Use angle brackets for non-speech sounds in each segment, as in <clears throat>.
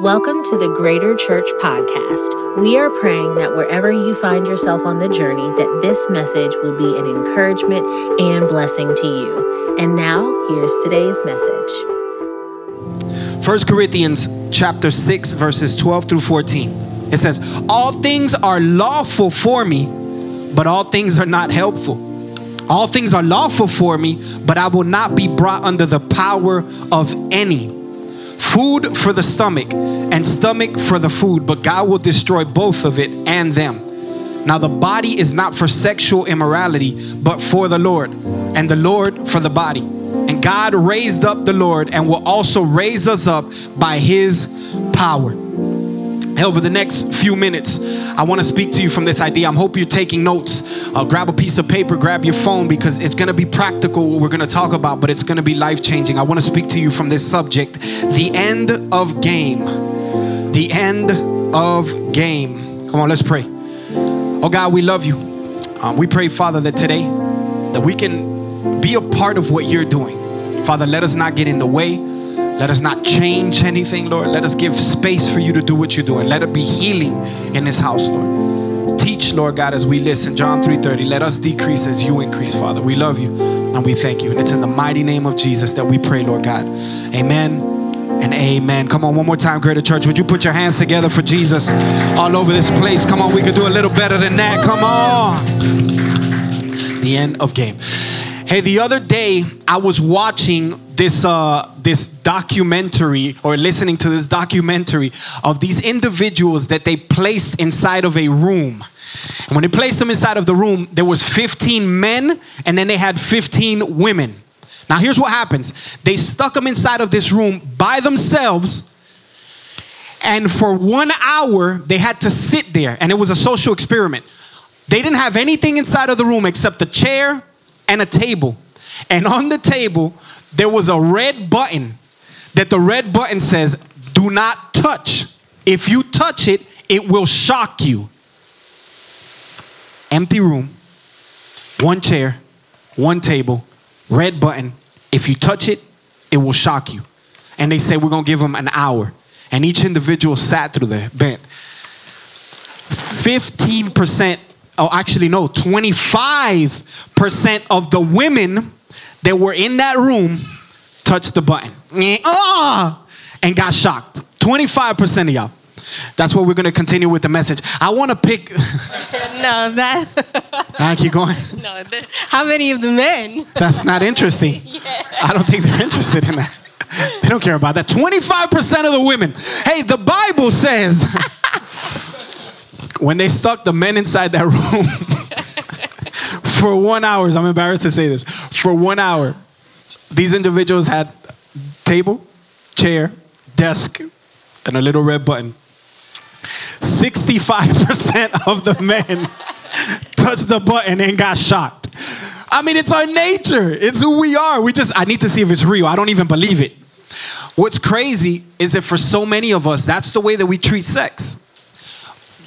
Welcome to the Greater Church Podcast. We are praying that wherever you find yourself on the journey, that this message will be an encouragement and blessing to you. And now, here's today's message. 1 Corinthians chapter 6 verses 12 through 14. It says, "All things are lawful for me, but all things are not helpful. All things are lawful for me, but I will not be brought under the power of any." Food for the stomach and stomach for the food, but God will destroy both of it and them. Now, the body is not for sexual immorality, but for the Lord, and the Lord for the body. And God raised up the Lord and will also raise us up by his power over the next few minutes, I want to speak to you from this idea. I'm hope you're taking notes. Uh, grab a piece of paper, grab your phone, because it's going to be practical what we're going to talk about, but it's going to be life changing. I want to speak to you from this subject the end of game. The end of game. Come on, let's pray. Oh God, we love you. Um, we pray, Father, that today that we can be a part of what you're doing. Father, let us not get in the way. Let us not change anything, Lord. Let us give space for you to do what you're doing. Let it be healing in this house, Lord. Teach, Lord God, as we listen. John 3:30. Let us decrease as you increase, Father. We love you and we thank you. And it's in the mighty name of Jesus that we pray, Lord God. Amen and amen. Come on, one more time, Greater Church. Would you put your hands together for Jesus all over this place? Come on, we could do a little better than that. Come on. The end of game. Hey, the other day I was watching this uh, this documentary or listening to this documentary of these individuals that they placed inside of a room. And when they placed them inside of the room, there was 15 men and then they had 15 women. Now here's what happens. They stuck them inside of this room by themselves and for 1 hour they had to sit there and it was a social experiment. They didn't have anything inside of the room except a chair and a table. And on the table, there was a red button that the red button says, Do not touch. If you touch it, it will shock you. Empty room, one chair, one table, red button. If you touch it, it will shock you. And they say, We're going to give them an hour. And each individual sat through the bed. 15%, oh, actually, no, 25% of the women that were in that room touched the button ah, and got shocked. 25% of y'all. That's what we're going to continue with the message. I want to pick. <laughs> no, that. I keep going. <laughs> No, how many of the men? That's not interesting. <laughs> yeah. I don't think they're interested in that. They don't care about that. 25% of the women. Hey, the Bible says when they stuck the men inside that room, for one hour, I'm embarrassed to say this, for one hour, these individuals had table, chair, desk, and a little red button. 65% of the men <laughs> touched the button and got shocked. I mean, it's our nature. It's who we are. We just, I need to see if it's real. I don't even believe it. What's crazy is that for so many of us, that's the way that we treat sex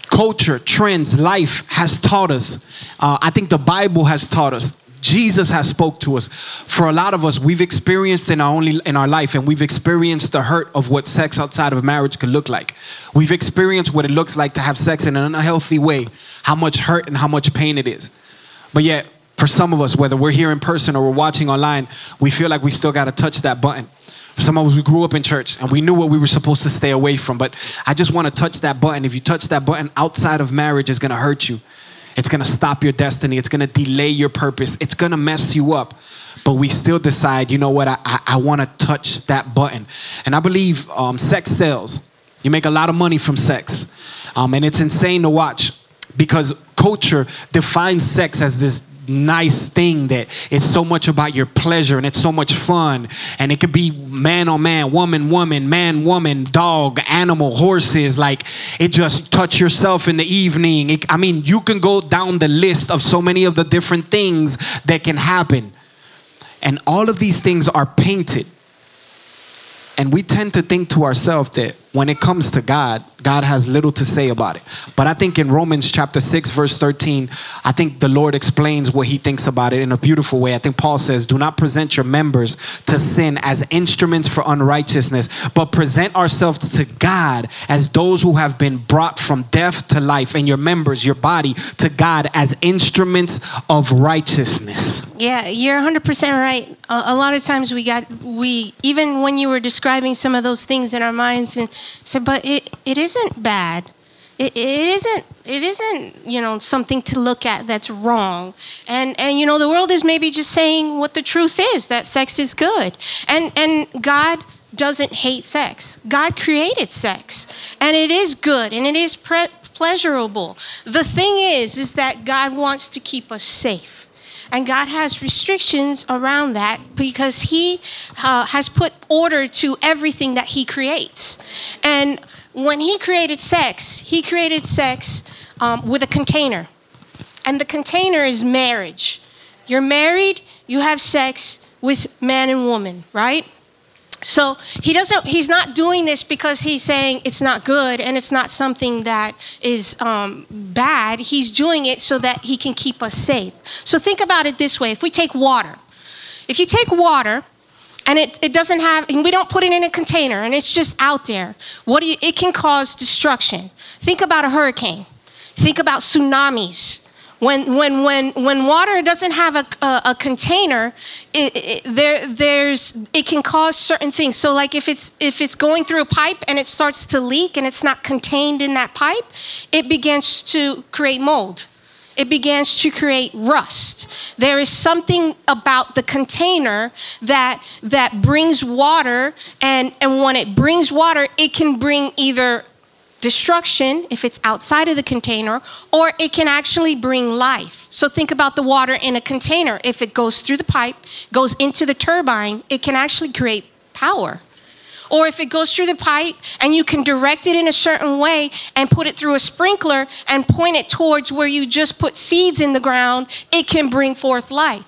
culture, trends, life has taught us. Uh, I think the Bible has taught us. Jesus has spoke to us. For a lot of us, we've experienced in our only in our life, and we've experienced the hurt of what sex outside of marriage could look like. We've experienced what it looks like to have sex in an unhealthy way, how much hurt and how much pain it is. But yet, for some of us, whether we're here in person or we're watching online, we feel like we still got to touch that button. Some of us, we grew up in church and we knew what we were supposed to stay away from. But I just want to touch that button. If you touch that button outside of marriage, it's going to hurt you. It's going to stop your destiny. It's going to delay your purpose. It's going to mess you up. But we still decide, you know what, I, I, I want to touch that button. And I believe um, sex sells. You make a lot of money from sex. Um, and it's insane to watch because culture defines sex as this nice thing that it's so much about your pleasure and it's so much fun. And it could be man on man woman woman man woman dog animal horses. Like it just touch yourself in the evening. It, i mean you can go down the list of so many of the different things that can happen. And all of these things are painted. And we tend to think to ourselves that when it comes to God, God has little to say about it. But I think in Romans chapter 6, verse 13, I think the Lord explains what he thinks about it in a beautiful way. I think Paul says, Do not present your members to sin as instruments for unrighteousness, but present ourselves to God as those who have been brought from death to life, and your members, your body, to God as instruments of righteousness. Yeah, you're 100% right. A, a lot of times we got, we, even when you were describing some of those things in our minds, and said, but it, it isn't bad. It, it isn't it isn't you know something to look at that's wrong. And and you know the world is maybe just saying what the truth is that sex is good. And and god doesn't hate sex. God created sex. And it is good and it is pre- pleasurable. The thing is is that god wants to keep us safe and God has restrictions around that because He uh, has put order to everything that He creates. And when He created sex, He created sex um, with a container. And the container is marriage. You're married, you have sex with man and woman, right? So he doesn't. He's not doing this because he's saying it's not good and it's not something that is um, bad. He's doing it so that he can keep us safe. So think about it this way: if we take water, if you take water and it, it doesn't have, and we don't put it in a container and it's just out there, what do you? It can cause destruction. Think about a hurricane. Think about tsunamis when when when when water doesn't have a, a, a container it, it, there there's it can cause certain things. So like if it's if it's going through a pipe and it starts to leak and it's not contained in that pipe it begins to create mold. It begins to create rust. There is something about the container that that brings water and and when it brings water it can bring either destruction if it's outside of the container, or it can actually bring life. So think about the water in a container. If it goes through the pipe, goes into the turbine, it can actually create power. Or if it goes through the pipe and you can direct it in a certain way and put it through a sprinkler and point it towards where you just put seeds in the ground, it can bring forth life.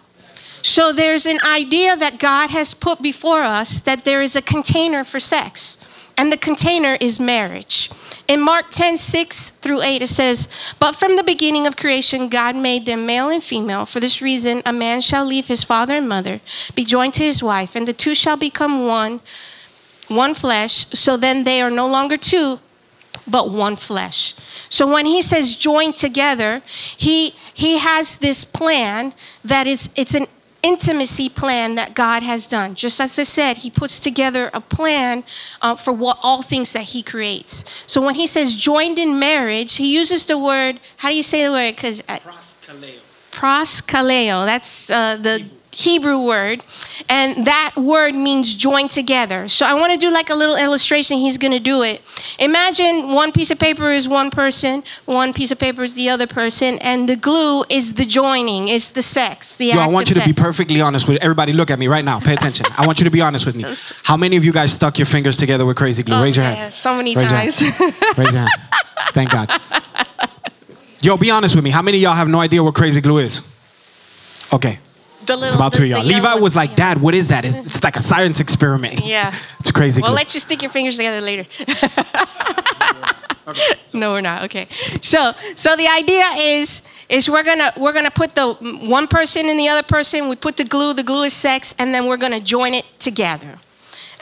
So there's an idea that God has put before us that there is a container for sex, and the container is marriage. In Mark 10, 6 through 8, it says, But from the beginning of creation, God made them male and female. For this reason, a man shall leave his father and mother, be joined to his wife, and the two shall become one, one flesh. So then they are no longer two, but one flesh. So when he says joined together, he he has this plan that is it's an intimacy plan that God has done. Just as I said, He puts together a plan uh, for what all things that He creates. So when He says joined in marriage, He uses the word. How do you say the word? Because Proskaleo. proskaleo. That's uh, the Hebrew word, and that word means joined together. So I want to do like a little illustration. He's going to do it. Imagine one piece of paper is one person, one piece of paper is the other person, and the glue is the joining, is the sex, the Yo, I want you to be perfectly honest with everybody. Look at me right now. Pay attention. I want you to be honest with <laughs> me. So- How many of you guys stuck your fingers together with crazy glue? Oh, Raise your yeah, hand. So many Raise your times. Raise your hand. <laughs> Thank God. Yo, be honest with me. How many of y'all have no idea what crazy glue is? Okay, the little, it's about two y'all. Levi was like. Dad, what is that? It's, it's like a science experiment. Yeah. <laughs> It's crazy We'll glue. let you stick your fingers together later. <laughs> no, we're not. Okay. So, so the idea is is we're gonna we're gonna put the one person and the other person. We put the glue. The glue is sex, and then we're gonna join it together.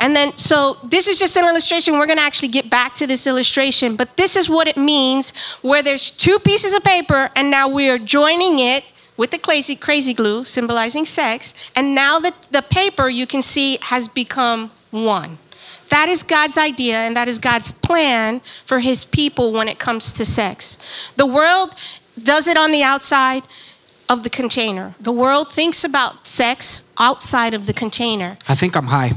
And then, so this is just an illustration. We're gonna actually get back to this illustration, but this is what it means where there's two pieces of paper, and now we are joining it with the crazy, crazy glue, symbolizing sex. And now that the paper you can see has become one. That is God's idea, and that is God's plan for his people when it comes to sex. The world does it on the outside of the container. The world thinks about sex outside of the container. I think I'm high.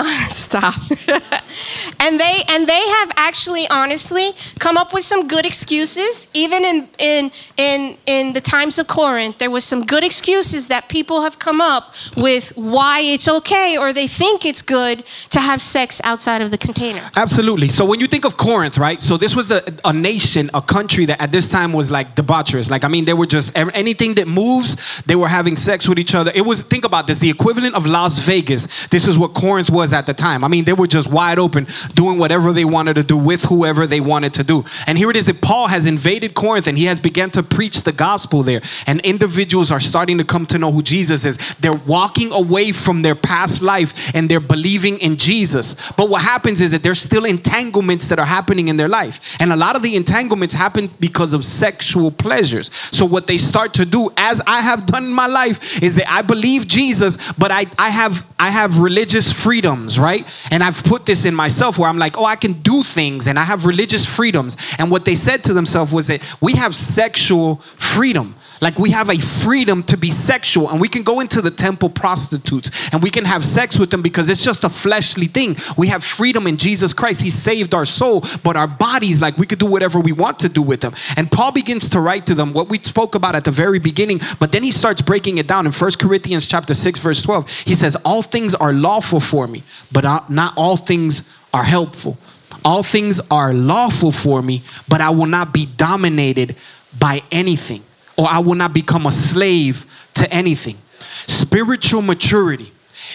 <laughs> Stop. <laughs> and they and they have actually honestly come up with some good excuses. Even in in in in the times of Corinth, there was some good excuses that people have come up with why it's okay or they think it's good to have sex outside of the container. Absolutely. So when you think of Corinth, right? So this was a, a nation, a country that at this time was like debaucherous. Like I mean, they were just anything that moves, they were having sex with each other. It was think about this, the equivalent of Las Vegas. This is what Corinth was was at the time. I mean, they were just wide open, doing whatever they wanted to do with whoever they wanted to do. And here it is that Paul has invaded Corinth and he has begun to preach the gospel there. And individuals are starting to come to know who Jesus is. They're walking away from their past life and they're believing in Jesus. But what happens is that there's still entanglements that are happening in their life. And a lot of the entanglements happen because of sexual pleasures. So what they start to do, as I have done in my life, is that I believe Jesus, but I, I have I have religious freedoms, right? And I've put this in myself where I'm like, oh, I can do things and I have religious freedoms. And what they said to themselves was that we have sexual freedom. Like we have a freedom to be sexual and we can go into the temple prostitutes and we can have sex with them because it's just a fleshly thing. We have freedom in Jesus Christ. He saved our soul, but our bodies, like we could do whatever we want to do with them. And Paul begins to write to them what we spoke about at the very beginning, but then he starts breaking it down in First Corinthians chapter 6 verse 12. He says, "All things are lawful for me, but not all things are helpful." All things are lawful for me, but I will not be dominated by anything or I will not become a slave to anything. Spiritual maturity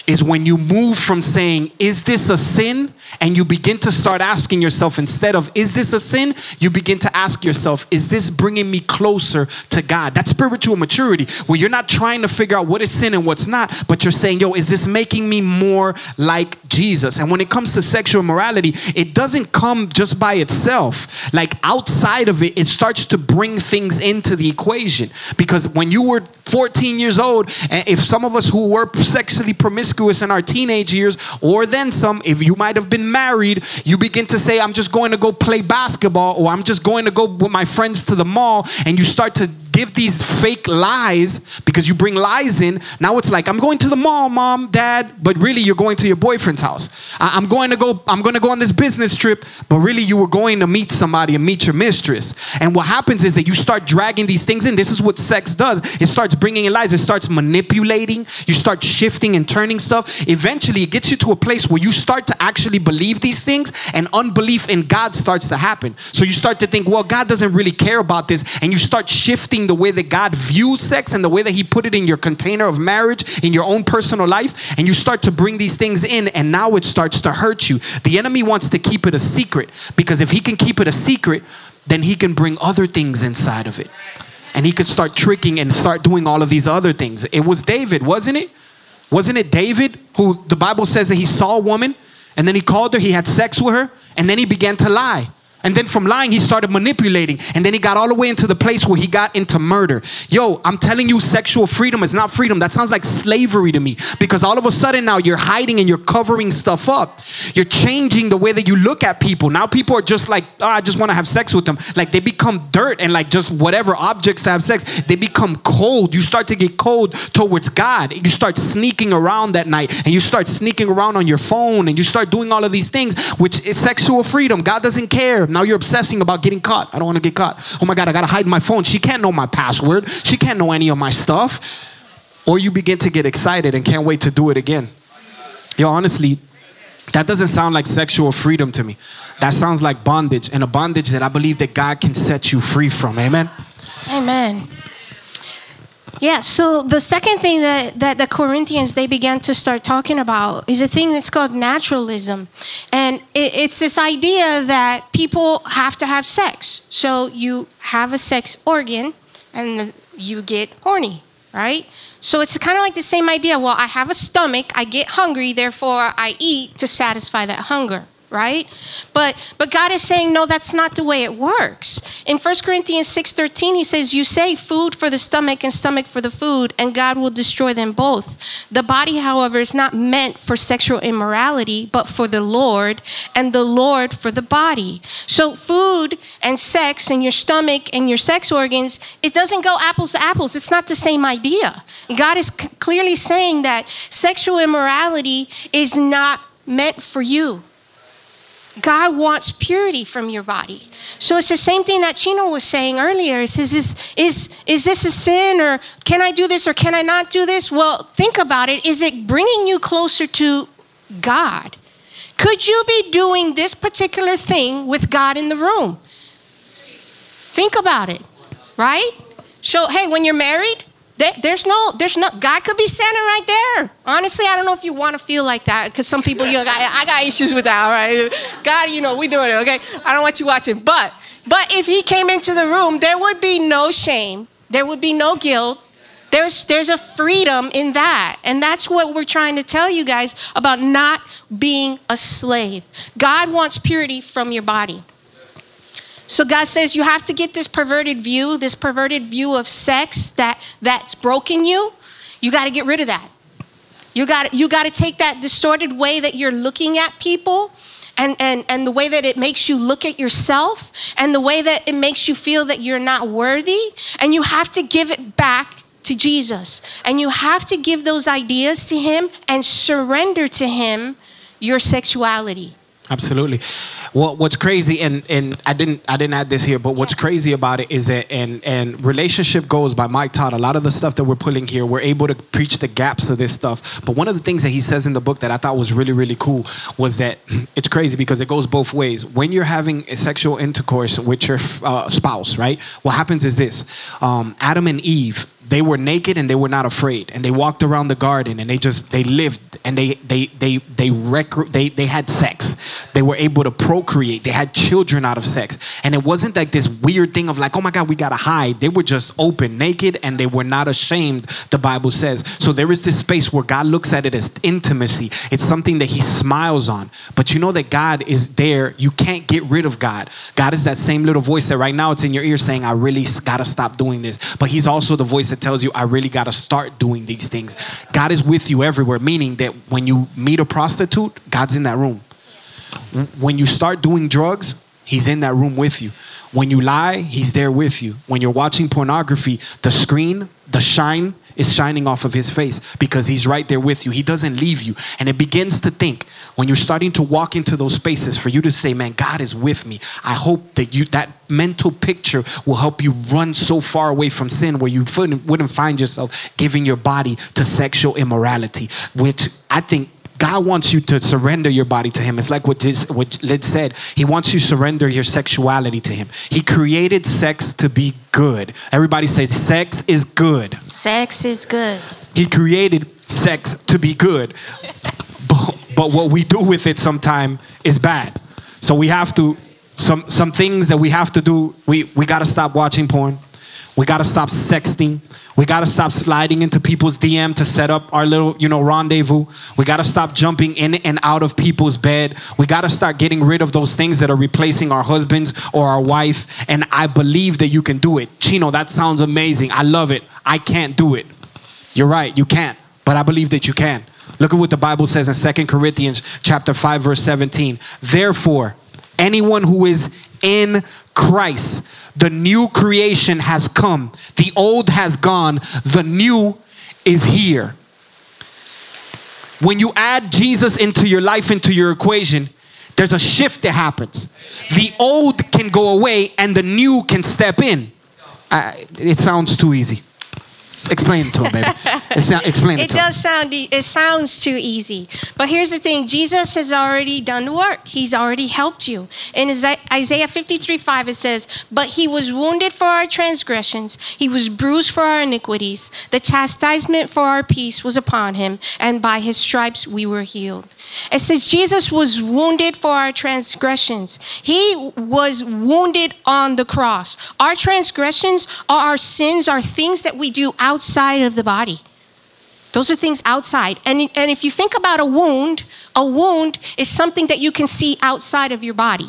is when you move from saying, Is this a sin? And you begin to start asking yourself, instead of, Is this a sin? You begin to ask yourself, Is this bringing me closer to God? That's spiritual maturity, where you're not trying to figure out what is sin and what's not, but you're saying, Yo, is this making me more like Jesus? And when it comes to sexual morality, it doesn't come just by itself. Like outside of it, it starts to bring things into the equation. Because when you were 14 years old, and if some of us who were sexually promiscuous in our teenage years, or then some, if you might have been married, you begin to say, I'm just going to go play basketball, or I'm just going to go with my friends to the mall, and you start to give these fake lies because you bring lies in. Now it's like, I'm going to the mall, mom, dad, but really you're going to your boyfriend's house. I'm going to go, I'm going to go on this business trip, but really you were going to meet somebody and meet your mistress. And what happens is that you start dragging these things in. This is what sex does. It starts bringing in lies. It starts manipulating. You start shifting and turning stuff. Eventually it gets you to a place where you start to actually believe these things and unbelief in God starts to happen. So you start to think, well, God doesn't really care about this. And you start shifting the way that God views sex and the way that He put it in your container of marriage, in your own personal life, and you start to bring these things in, and now it starts to hurt you. The enemy wants to keep it a secret because if he can keep it a secret, then he can bring other things inside of it. And he could start tricking and start doing all of these other things. It was David, wasn't it? Wasn't it David who the Bible says that he saw a woman and then he called her, he had sex with her, and then he began to lie. And then from lying, he started manipulating. And then he got all the way into the place where he got into murder. Yo, I'm telling you, sexual freedom is not freedom. That sounds like slavery to me. Because all of a sudden now you're hiding and you're covering stuff up. You're changing the way that you look at people. Now people are just like, oh, I just want to have sex with them. Like they become dirt and like just whatever objects have sex. They become cold. You start to get cold towards God. You start sneaking around that night and you start sneaking around on your phone and you start doing all of these things, which is sexual freedom. God doesn't care. Now you're obsessing about getting caught. I don't want to get caught. Oh my God, I got to hide my phone. She can't know my password. She can't know any of my stuff. Or you begin to get excited and can't wait to do it again. Yo, honestly, that doesn't sound like sexual freedom to me. That sounds like bondage and a bondage that I believe that God can set you free from. Amen. Amen. Yeah, so the second thing that, that the Corinthians they began to start talking about is a thing that's called naturalism. And it, it's this idea that people have to have sex. So you have a sex organ and you get horny, right? So it's kind of like the same idea. Well, I have a stomach, I get hungry, therefore I eat to satisfy that hunger right? But but god is saying no that's not the way it works. In 1 corinthians 6.13 he says you say food for the stomach and stomach for the food and god will destroy them both. The body however is not meant for sexual immorality but for the lord and the lord for the body. So food and sex and your stomach and your sex organs it doesn't go apples to apples. It's not the same idea. God is c- clearly saying that sexual immorality is not meant for you God wants purity from your body. So it's the same thing that Chino was saying earlier. Says, is, is, is this a sin or can I do this or can I not do this? Well, think about it. Is it bringing you closer to God? Could you be doing this particular thing with God in the room? Think about it, right? So, hey, when you're married, There, there's no, there's no, God could be standing right there. Honestly, I don't know if you want to feel like that because some people, you know, I, I got issues with that, all right? God, you know, we doing it, okay? I don't want you watching. But, but if he came into the room, there would be no shame, there would be no guilt. There's, there's a freedom in that. And that's what we're trying to tell you guys about not being a slave. God wants purity from your body. So God says you have to get this perverted view, this perverted view of sex that that's broken you. You got to get rid of that. You got you got to take that distorted way that you're looking at people and, and, and the way that it makes you look at yourself and the way that it makes you feel that you're not worthy and you have to give it back to Jesus. And you have to give those ideas to him and surrender to him your sexuality. Absolutely. Well, what's crazy, and and I didn't I didn't add this here, but what's crazy about it is that and and relationship goals by Mike Todd. A lot of the stuff that we're pulling here, we're able to preach the gaps of this stuff. But one of the things that he says in the book that I thought was really really cool was that <clears throat> it's crazy because it goes both ways. When you're having a sexual intercourse with your uh, spouse, right? What happens is this: um, Adam and Eve they were naked and they were not afraid. And they walked around the garden and they just they lived and they they they they rec- they they had sex. They were able to procreate. They had children out of sex. And it wasn't like this weird thing of like oh my god we gotta hide. They were just open naked and they were not ashamed the bible says. So there is this space where god looks at it as intimacy. It's something that he smiles on. But you know that god is there. You can't get rid of god. God is that same little voice that right now it's in your ear saying i really gotta stop doing this. But he's also the voice tells you, I really got to start doing these things. God is with you everywhere, meaning that when you meet a prostitute, God's in that room. When you start doing drugs, He's in that room with you. When you lie, He's there with you. When you're watching pornography, the screen, the shine is shining off of His face because He's right there with you. He doesn't leave you. And it begins to think when you're starting to walk into those spaces for you to say, man, God is with me. I hope that you, that mental picture will help you run so far away from sin where you wouldn't find yourself giving your body to sexual immorality, which I think God wants you to surrender your body to Him. It's like what, this, what Lid said. He wants you to surrender your sexuality to Him. He created sex to be good. Everybody say, sex is good. Sex is good. He created sex to be good. but, but what we do with it sometimes is bad. So we have to, some, some things that we have to do, we, we got to stop watching porn. We got to stop sexting. We got to stop sliding into people's DM to set up our little, you know, rendezvous. We got to stop jumping in and out of people's bed. We got to start getting rid of those things that are replacing our husbands or our wife. And I believe that you can do it. Chino, that sounds amazing. I love it. I can't do it. You're right, you can't. But I believe that you can. Look at what the Bible says in Second Corinthians chapter 5 verse 17. Therefore, anyone who is in Christ the new creation has come, the old has gone, the new is here. When you add Jesus into your life, into your equation, there's a shift that happens. The old can go away and the new can step in. Uh, it sounds too easy. Explain it to him, baby. <laughs> explain it, it does sound it sounds too easy. But here's the thing: Jesus has already done the work. He's already helped you. In Isaiah 53, 5, it says, "But he was wounded for our transgressions; he was bruised for our iniquities. The chastisement for our peace was upon him, and by his stripes we were healed." It says Jesus was wounded for our transgressions. He was wounded on the cross. Our transgressions are our sins, are things that we do outside of the body. Those are things outside. And, and if you think about a wound, a wound is something that you can see outside of your body.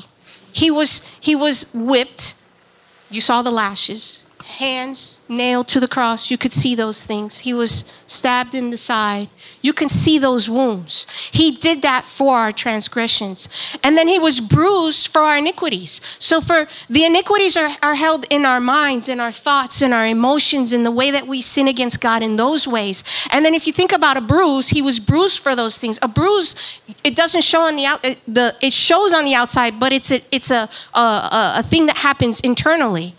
He was, he was whipped. You saw the lashes hands nailed to the cross. You could see those things. He was stabbed in the side. You can see those wounds. He did that for our transgressions. And then he was bruised for our iniquities. So, for the iniquities are, are held in our minds, in our thoughts, in our emotions, in the way that we sin against God in those ways. And then, if you think about a bruise, he was bruised for those things. A bruise, it doesn't show on the out, the it shows on the outside, but it's a it's a a, a thing that happens internally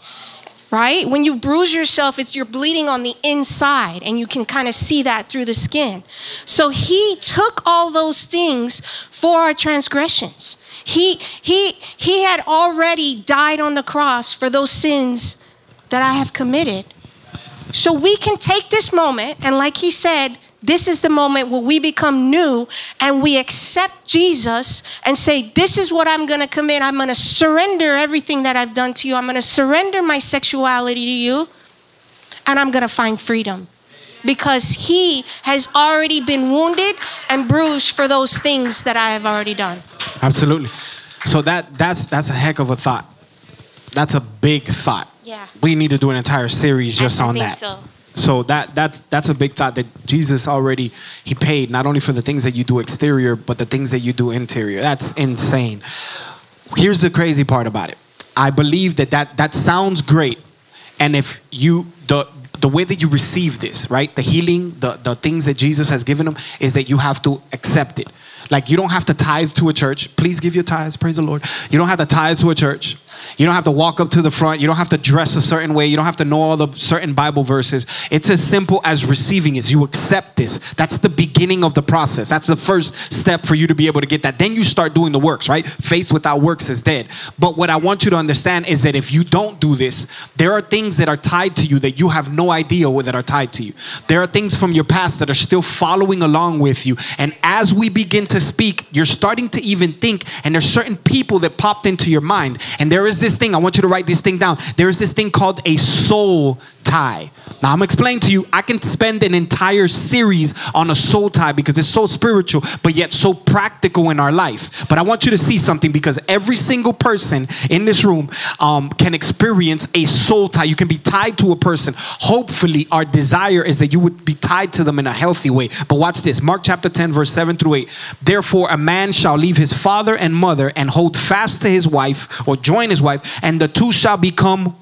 right? When you bruise yourself, it's you're bleeding on the inside and you can kind of see that through the skin. So he took all those things for our transgressions. He he he had already died on the cross for those sins that I have committed. So we can take this moment, and like he said, this is the moment where we become new and we accept Jesus and say, This is what I'm going to commit. I'm going to surrender everything that I've done to you. I'm going to surrender my sexuality to you, and I'm going to find freedom because he has already been wounded and bruised for those things that I have already done. Absolutely. So that that's that's a heck of a thought. That's a big thought. Yeah. We need to do an entire series just I, I on think that. so. So that that's that's a big thought that Jesus already he paid not only for the things that you do exterior but the things that you do interior. That's insane. Here's the crazy part about it. I believe that that that sounds great, and if you the the way that you receive this, right, the healing, the the things that Jesus has given them, is that you have to accept it. Like you don't have to tithe to a church. Please give your tithes. Praise the Lord. You don't have to tithe to a church. You don't have to walk up to the front. You don't have to dress a certain way. You don't have to know all the certain Bible verses. It's as simple as receiving it. You accept this. That's the beginning of the process. That's the first step for you to be able to get that. Then you start doing the works, right? Faith without works is dead. But what I want you to understand is that if you don't do this, there are things that are tied to you that you have no idea that are tied to you. There are things from your past that are still following along with you. And as we begin to speak, you're starting to even think, and there's certain people that popped into your mind. And there is this thing, I want you to write this thing down. There is this thing called a soul tie. Now, I'm explaining to you, I can spend an entire series on a soul tie because it's so spiritual, but yet so practical in our life. But I want you to see something because every single person in this room um, can experience a soul tie. You can be tied to a person. Hopefully, our desire is that you would be tied to them in a healthy way. But watch this Mark chapter 10, verse 7 through 8. Therefore, a man shall leave his father and mother and hold fast to his wife or join his wife, and the two shall become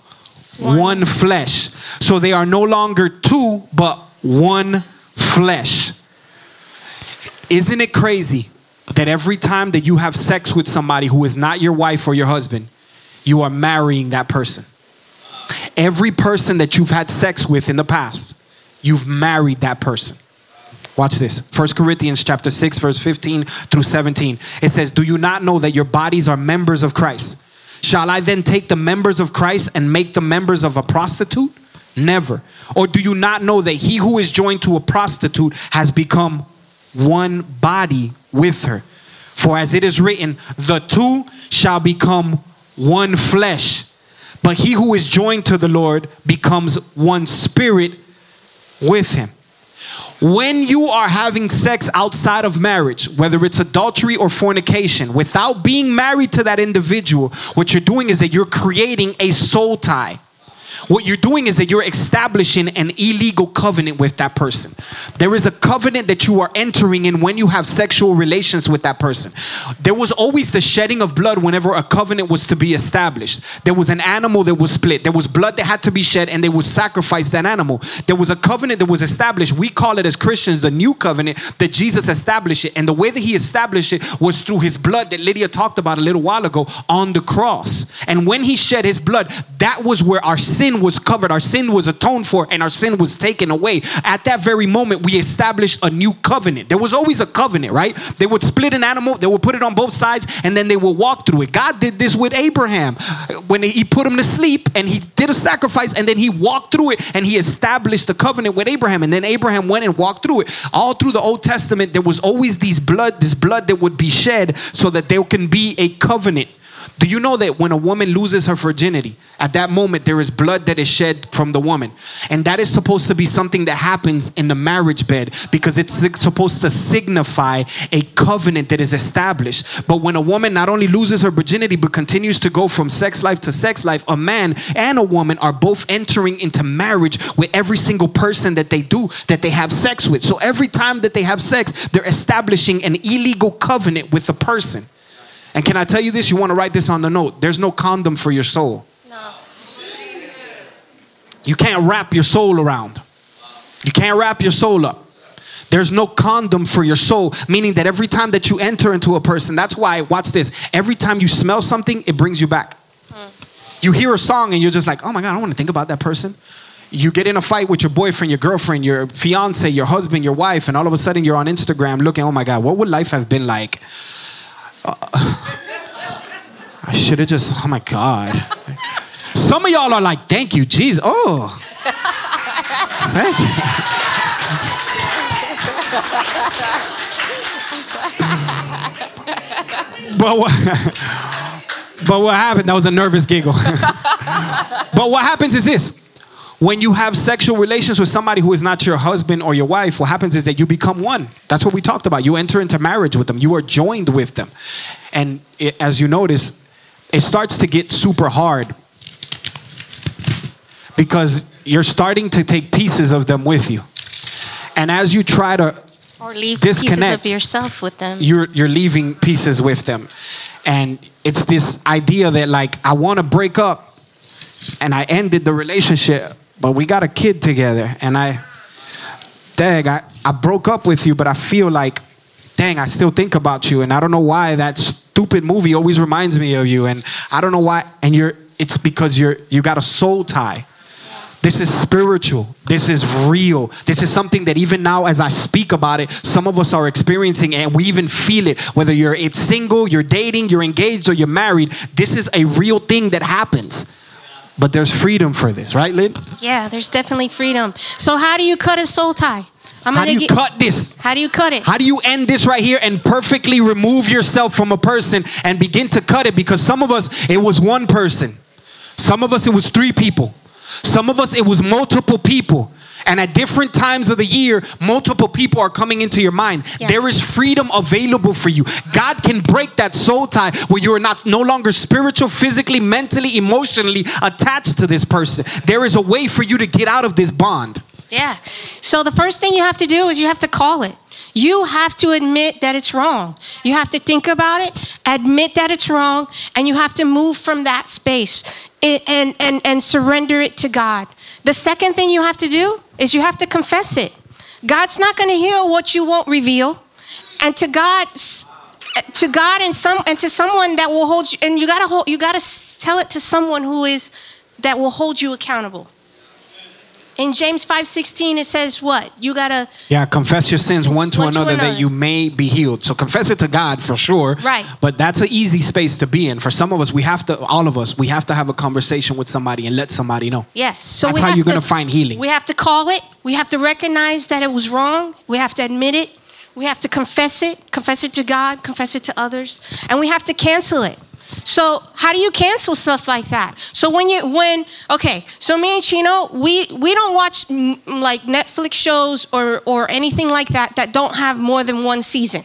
one, flesh. So they are no longer two, but one flesh. Isn't it crazy that every time that you have sex with somebody who is not your wife or your husband, you are marrying that person? Every person that you've had sex with in the past, you've married that person. Watch this. First Corinthians chapter 6 verse 15 through 17. It says, "Do you not know that your bodies are members of Christ? Shall I then take the members of Christ and make the members of a prostitute? Never. Or do you not know that he who is joined to a prostitute has become one body with her? For as it is written, the two shall become one flesh. But he who is joined to the Lord becomes one spirit with him. When you are having sex outside of marriage, whether it's adultery or fornication, without being married to that individual, what you're doing is that you're creating a soul tie. What you're doing is that you're establishing an illegal covenant with that person. There is a covenant that you are entering in when you have sexual relations with that person. There was always the shedding of blood whenever a covenant was to be established. There was an animal that was split. There was blood that had to be shed and they would sacrifice that animal. There was a covenant that was established. We call it as Christians the new covenant that Jesus established it. And the way that he established it was through his blood that Lydia talked about a little while ago on the cross. And when he shed his blood, that was where our sin was covered, our sin was atoned for, and our sin was taken away. At that very moment, we established a new covenant. There was always a covenant, right? They would split an animal, they would put it on both sides, and then they would walk through it. God did this with Abraham when he put him to sleep and he did a sacrifice, and then he walked through it and he established a covenant with Abraham. And then Abraham went and walked through it. All through the Old Testament, there was always these blood, this blood that would be shed so that there can be a covenant. Do you know that when a woman loses her virginity, at that moment there is blood that is shed from the woman? And that is supposed to be something that happens in the marriage bed because it's supposed to signify a covenant that is established. But when a woman not only loses her virginity but continues to go from sex life to sex life, a man and a woman are both entering into marriage with every single person that they do, that they have sex with. So every time that they have sex, they're establishing an illegal covenant with a person. And can I tell you this? You want to write this on the note. There's no condom for your soul. No. You can't wrap your soul around. You can't wrap your soul up. There's no condom for your soul, meaning that every time that you enter into a person, that's why, watch this, every time you smell something, it brings you back. Hmm. You hear a song and you're just like, oh my God, I don't want to think about that person. You get in a fight with your boyfriend, your girlfriend, your fiance, your husband, your wife, and all of a sudden you're on Instagram looking, oh my God, what would life have been like? I should have just, oh my God. Some of y'all are like, thank you, Jesus. Oh. Thank you. but what, but what happened? That was a nervous giggle. <laughs> but what happens is this. When you have sexual relations with somebody who is not your husband or your wife, what happens is that you become one. That's what we talked about. You enter into marriage with them. You are joined with them. And it, as you notice, it starts to get super hard because you're starting to take pieces of them with you. And as you try to Or leave pieces Disconnect. of yourself with them. you're you're leaving pieces with them and it's this idea that like i want to break up and i ended the relationship but we got a kid together and i dang i, I broke up with you but i feel like dang i still think about you and i don't know why that stupid movie always reminds me of you and i don't know why and you're it's because you're you got a soul tie this is spiritual. This is real. This is something that even now, as I speak about it, some of us are experiencing and we even feel it. Whether you're it's single, you're dating, you're engaged, or you're married, this is a real thing that happens. But there's freedom for this, right, Lynn? Yeah, there's definitely freedom. So how do you cut a soul tie? I'm How do you get, cut this? How do you cut it? How do you end this right here and perfectly remove yourself from a person and begin to cut it? Because some of us, it was one person. Some of us, it was three people. Some of us, it was multiple people. And at different times of the year, multiple people are coming into your mind. Yeah. There is freedom available for you. God can break that soul tie where you are not no longer spiritual, physically, mentally, emotionally attached to this person. There is a way for you to get out of this bond. Yeah. So the first thing you have to do is you have to call it. You have to admit that it's wrong. You have to think about it, admit that it's wrong, and you have to move from that space and, and, and, surrender it to God. The second thing you have to do is you have to confess it. God's not going to heal what you won't reveal. And to God, to God and some and to someone that will hold you and you got to hold you got to tell it to someone who is that will hold you accountable. In James 5:16 it says what? You got to Yeah, confess your sins one to one to another that you may be healed. So confess it to God for sure. Right. But that's an easy space to be in. For some of us, we have to, all of us, we have to have a conversation with somebody and let somebody know. Yes. So That's we how have you're to- gonna find healing. We have to call it. We have to recognize that it was wrong. We have to admit it. We have to confess it, confess it to God, confess it to others, and we have to cancel it. So how do you cancel stuff like that? So when you when okay, so me and Chino, we we don't watch mm, like Netflix shows or or anything like that that don't have more than one season.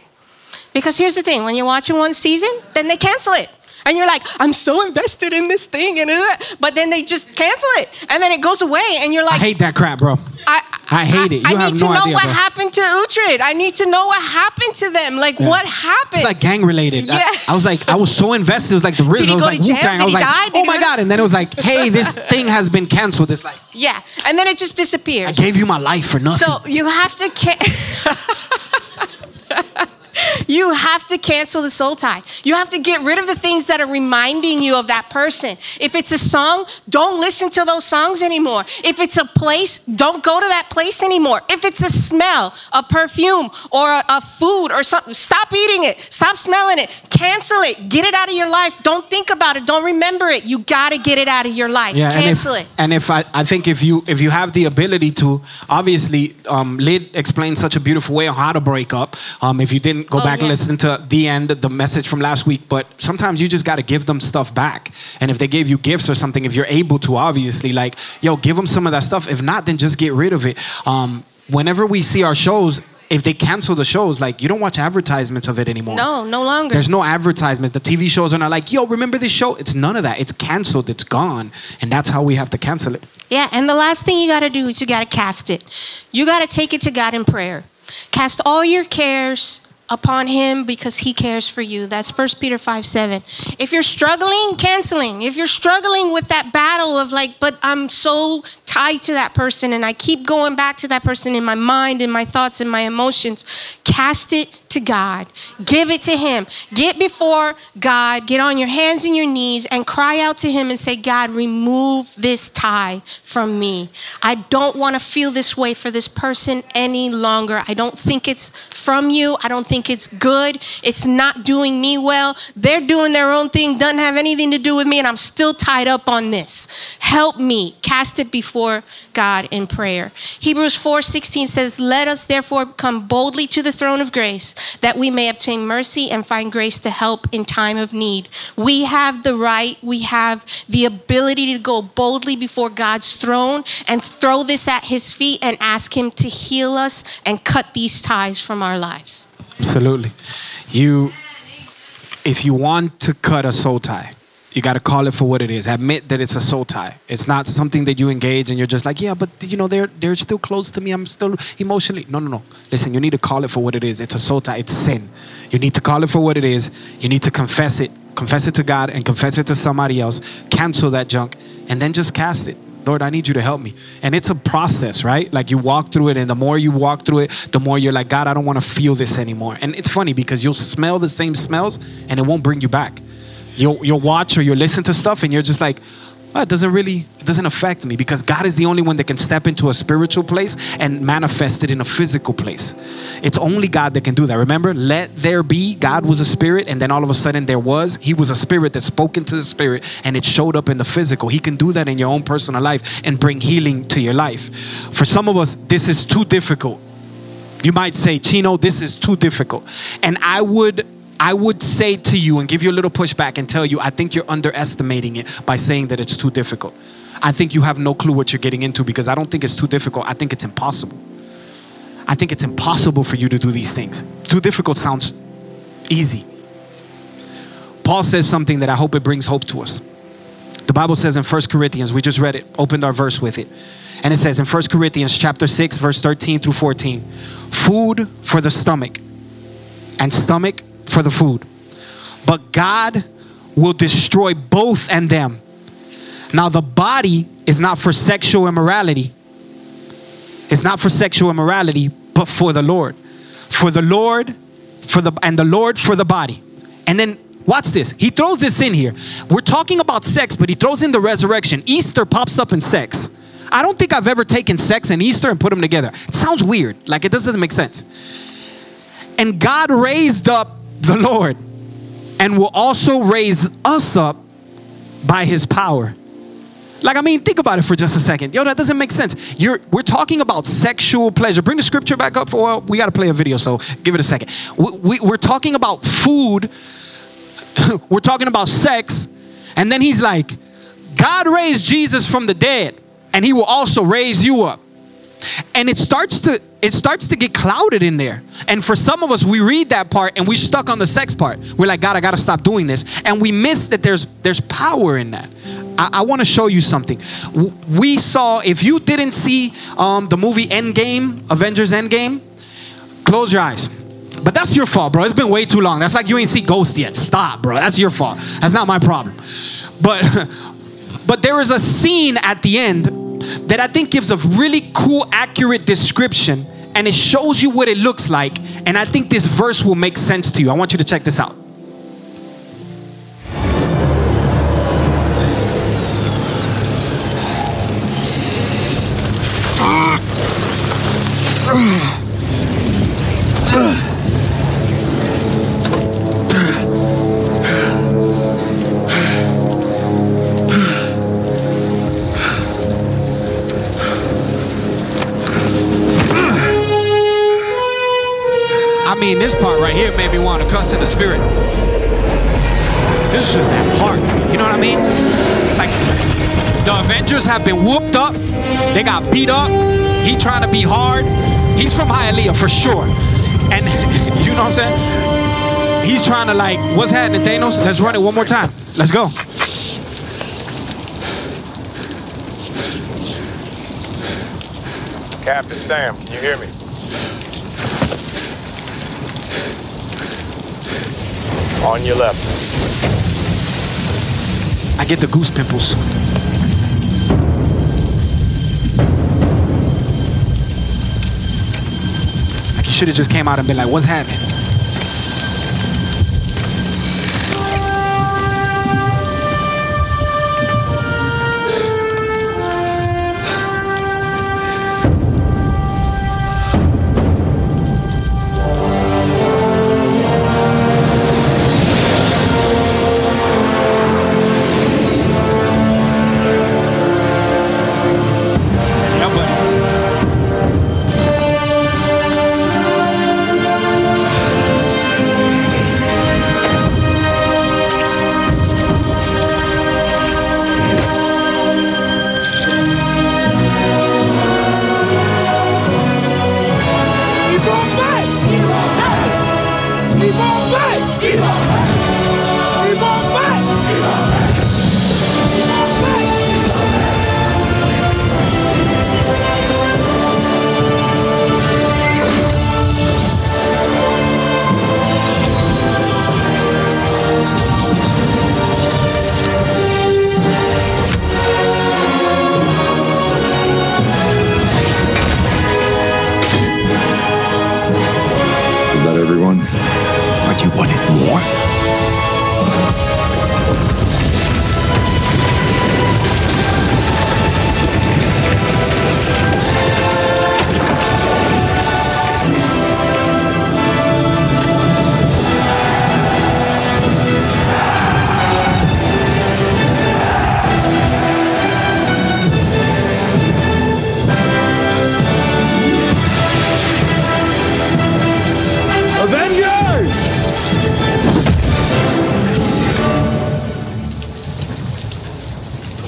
Because here's the thing, when you're watching one season, then they cancel it. And you're like, I'm so invested in this thing, and uh, but then they just cancel it, and then it goes away, and you're like, I hate that crap, bro. I, I hate it. I You need to no know idea, what bro. happened to Uhtred. I need to know what happened to them. Like, what happened? It's like gang related. I- Yeah. I, was like, I was so invested. It was like the RZA. I was like to jail? Wu-Tang. I was like, die? Oh my God. And then it was like, hey, this <laughs> thing has been canceled. It's like, yeah, and then it just disappeared. I gave you my life for nothing. So you have to can- <laughs> You have to cancel the soul tie. You have to get rid of the things that are reminding you of that person. If it's a song, don't listen to those songs anymore. If it's a place, don't go to that place anymore. If it's a smell, a perfume, or a, a food or something, stop eating it. Stop smelling it. Cancel it. Get it out of your life. Don't think about it. Don't remember it. You got to get it out of your life. Yeah, Cancel and if, it. And if I, I think if you if you have the ability to, obviously, um, Lid explained such a beautiful way on how to break up. Um, if you didn't go Oh, back and listen to the end, of the message from last week, but sometimes you just got to give them stuff back. And if they gave you gifts or something, if you're able to, obviously, like, yo, give them some of that stuff. If not, then just get rid of it. Um, whenever we see our shows, if they cancel the shows, like, you don't watch advertisements of it anymore. No, no longer. There's no advertisement. The TV shows are not like, yo, remember this show? It's none of that. It's canceled. It's gone. And that's how we have to cancel it. Yeah, and the last thing you got to do is you got to cast it. You got to take it to God in prayer. Cast all your cares upon him because he cares for you. That's 1 Peter 5 7. If you're struggling, canceling. If you're struggling with that battle of like, but I'm so tied to that person and I keep going back to that person in my mind, in my thoughts, in my emotions, Cast it to God. Give it to Him. Get before God. Get on your hands and your knees and cry out to Him and say, God, remove this tie from me. I don't want to feel this way for this person any longer. I don't think it's from you. I don't think it's good. It's not doing me well. They're doing their own thing, doesn't have anything to do with me, and I'm still tied up on this. Help me. Cast it before God in prayer. Hebrews 4 16 says, Let us therefore come boldly to the throne of grace that we may obtain mercy and find grace to help in time of need. We have the right, we have the ability to go boldly before God's throne and throw this at his feet and ask him to heal us and cut these ties from our lives. Absolutely. You, if you want to cut a soul tie, you got to call it for what it is. Admit that it's a soul tie. It's not something that you engage and you're just like, yeah, but you know, they're they're still close to me. I'm still emotionally. No, no, no. Listen, you need to call it for what it is. It's a soul tie. It's sin. You need to call it for what it is. You need to confess it. Confess it to God and confess it to somebody else. Cancel that junk and then just cast it. Lord, I need you to help me. And it's a process, right? Like you walk through it, and the more you walk through it, the more you're like, God, I don't want to feel this anymore. And it's funny because you'll smell the same smells and it won't bring you back you'll, you'll watch or you'll listen to stuff and you're just like, well, it doesn't really it doesn't affect me because God is the only one that can step into a spiritual place and manifest it in a physical place. It's only God that can do that. Remember, let there be. God was a spirit, and then all of a sudden there was. He was a spirit that spoke into the spirit, and it showed up in the physical. He can do that in your own personal life and bring healing to your life. For some of us, this is too difficult. You might say, Chino, this is too difficult. And I would I would say to you and give you a little pushback and tell you, I think you're underestimating it by saying that it's too difficult. I think you have no clue what you're getting into because I don't think it's too difficult. I think it's impossible. I think it's impossible for you to do these things. Too difficult sounds easy. Paul says something that I hope it brings hope to us. The Bible says in 1 Corinthians, we just read it, opened our verse with it. And it says in 1 Corinthians chapter 6 verse 13 through 14, food for the stomach and stomach for the food. But God will destroy both and them. Now, the body is not for sexual immorality. It's not for sexual immorality, but for the Lord. For the Lord, for the and the Lord for the body. And then watch this. He throws this in here. We're talking about sex, but he throws in the resurrection. Easter pops up in sex. I don't think I've ever taken sex and Easter and put them together. It sounds weird. Like it doesn't make sense. And God raised up the Lord and will also raise us up by his power. Like, I mean, think about it for just a second. Yo, that doesn't make sense. You're, we're talking about sexual pleasure. Bring the scripture back up for, well, we got to play a video, so give it a second. We, we, we're talking about food, <laughs> we're talking about sex, and then he's like, God raised Jesus from the dead, and he will also raise you up. And it starts to it starts to get clouded in there. And for some of us, we read that part and we're stuck on the sex part. We're like, God, I gotta stop doing this. And we miss that there's there's power in that. I, I want to show you something. We saw, if you didn't see um, the movie Endgame, Avengers Endgame, close your eyes. But that's your fault, bro. It's been way too long. That's like you ain't see Ghost yet. Stop, bro. That's your fault. That's not my problem. But <laughs> but there is a scene at the end that I think gives a really cool, accurate description and it shows you what it looks like. And I think this verse will make sense to you. I want you to check this out. Ah. This part right here made me want to cuss in the spirit. This is just that part. You know what I mean? It's like the Avengers have been whooped up. They got beat up. He trying to be hard. He's from Hialeah for sure. And <laughs> you know what I'm saying? He's trying to like, what's happening, Thanos? Let's run it one more time. Let's go. Captain Sam, can you hear me? On your left. I get the goose pimples. I can should have just came out and been like, what's happening?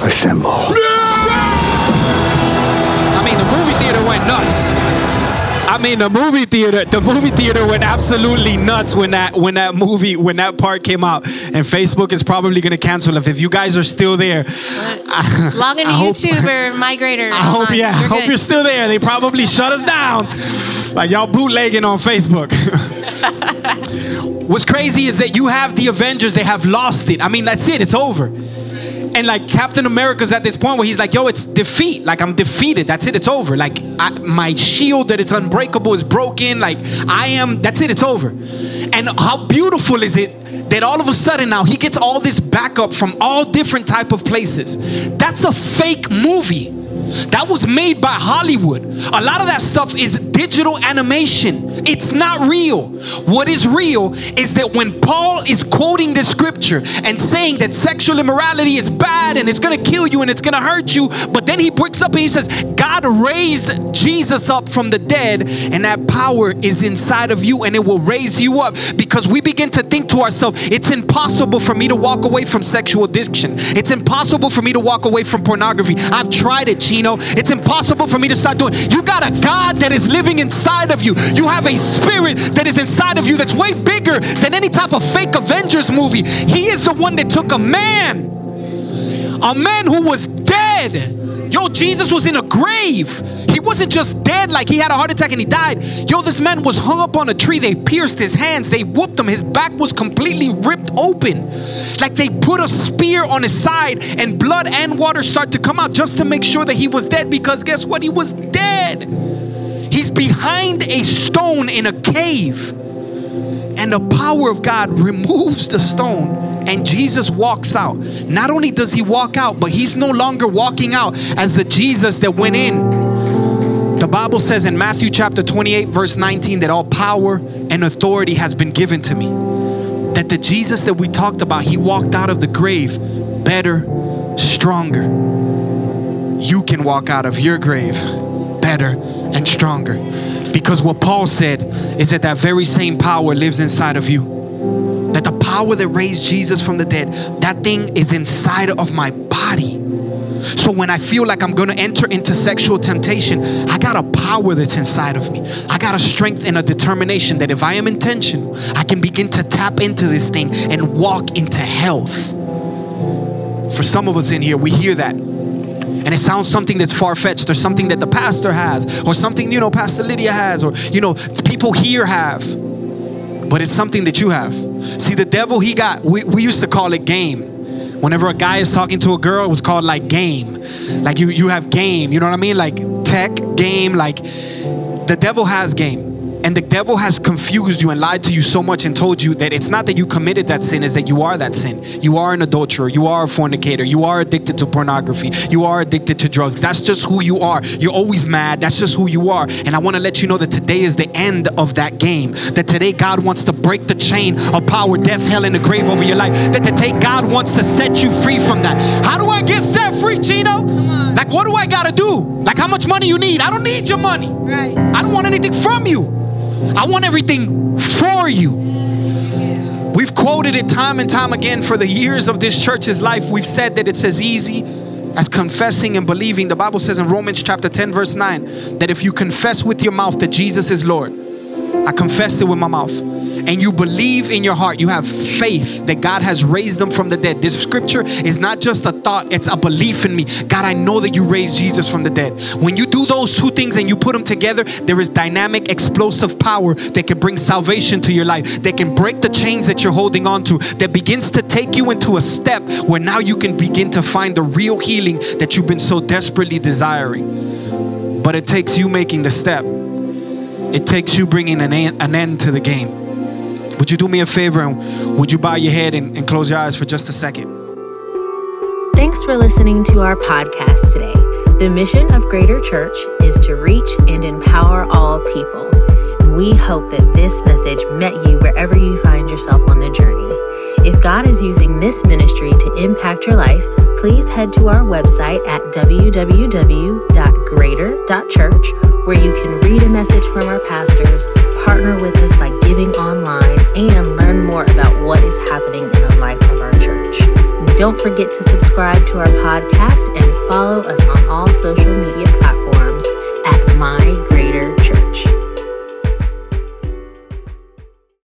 Assemble. I mean, the movie theater went nuts. I mean, the movie theater, the movie theater went absolutely nuts when that when that movie when that part came out. And Facebook is probably going to cancel it. If you guys are still there, Log into <laughs> I hope- or <laughs> My Greater. I hope online. yeah, I You're hope good. you're still there. They probably shut us down, like y'all bootlegging on Facebook. <laughs> What's crazy is that you have the Avengers. They have lost it. I mean, that's it. It's over. And like Captain America's at this point where he's like, "Yo, it's defeat. Like I'm defeated. That's it. It's over. Like I, my shield that it's unbreakable is broken. Like I am. That's it. It's over." And how beautiful is it that all of a sudden now he gets all this backup from all different type of places. That's a fake movie. That was made by Hollywood. A lot of that stuff is digital animation. It's not real. What is real is that when Paul is quoting the scripture and saying that sexual immorality is bad and it's gonna kill you and it's gonna hurt you, but then he breaks up and he says, God raised Jesus up from the dead, and that power is inside of you and it will raise you up because we begin to think to ourselves, it's impossible for me to walk away from sexual addiction. It's impossible for me to walk away from pornography. I've tried it, Chino. It's impossible for me to start doing. You got a God that is living inside of you. You have a spirit that is inside of you that's way bigger than any type of fake Avengers movie. He is the one that took a man, a man who was dead. Yo, Jesus was in a grave. He wasn't just dead like he had a heart attack and he died. Yo, this man was hung up on a tree. They pierced his hands. They whooped him. His back was completely ripped open. Like they put a spear on his side and blood and water start to come out just to make sure that he was dead because guess what? He was dead. He's behind a stone in a cave. And the power of God removes the stone and Jesus walks out. Not only does he walk out, but he's no longer walking out as the Jesus that went in. The Bible says in Matthew chapter 28, verse 19, that all power and authority has been given to me. That the Jesus that we talked about, he walked out of the grave better, stronger. You can walk out of your grave better and stronger. Because what Paul said is that that very same power lives inside of you that the power that raised Jesus from the dead, that thing is inside of my body. So when I feel like I'm to enter into sexual temptation, I got a power that's inside of me. I got a strength and a determination that if I am intentional, I can begin to tap into this thing and walk into health. For some of us in here, we hear that and it sounds something that's far-fetched or something that the pastor has or something you know pastor lydia has or you know people here have. But it's something that you have. See the devil he got we, we used to call it game. Whenever a guy is talking to a girl it was called like game. Like you you have game. You know what i mean? Like tech game like the devil has game And the devil has confused you and lied to you so much and told you that it's not that you committed that sin, is that you are that sin. You are an adulterer. You are a fornicator. You are addicted to pornography. You are addicted to drugs. That's just who you are. You're always mad. That's just who you are. And I want to let you know that today is the end of that game. That today God wants to break the chain of power, death, hell, and the grave over your life. That today God wants to set you free from that. How do I get set free, Chino? Like, what do I got to do? Like, how much money you need? I don't need your money. Right. I don't want anything from you. I want everything for you. We've quoted it time and time again for the years of this church's life. We've said that it's as easy as confessing and believing. The Bible says in Romans chapter 10, verse 9, that if you confess with your mouth that Jesus is Lord, I confess it with my mouth and you believe in your heart, you have faith that God has raised them from the dead. This scripture is not just a thought, it's a belief in me. God, I know that you raised Jesus from the dead. When you do those two things and you put them together, there is dynamic, explosive power that can bring salvation to your life, that can break the chains that you're holding on to, that begins to take you into a step where now you can begin to find the real healing that you've been so desperately desiring. But it takes you making the step. It takes you bringing an an end to the game. Would you do me a favor and would you bow your head and, and close your eyes for just a second? Thanks for listening to our podcast today. The mission of Greater Church is to reach and empower all people. We hope that this message met you wherever you find yourself on the journey. If God is using this ministry to impact your life, please head to our website at www.greater.church where you can read a message from our pastors, partner with us by giving online and learn more about what is happening in the life of our church. And don't forget to subscribe to our podcast and follow us on all social media platforms at My Greater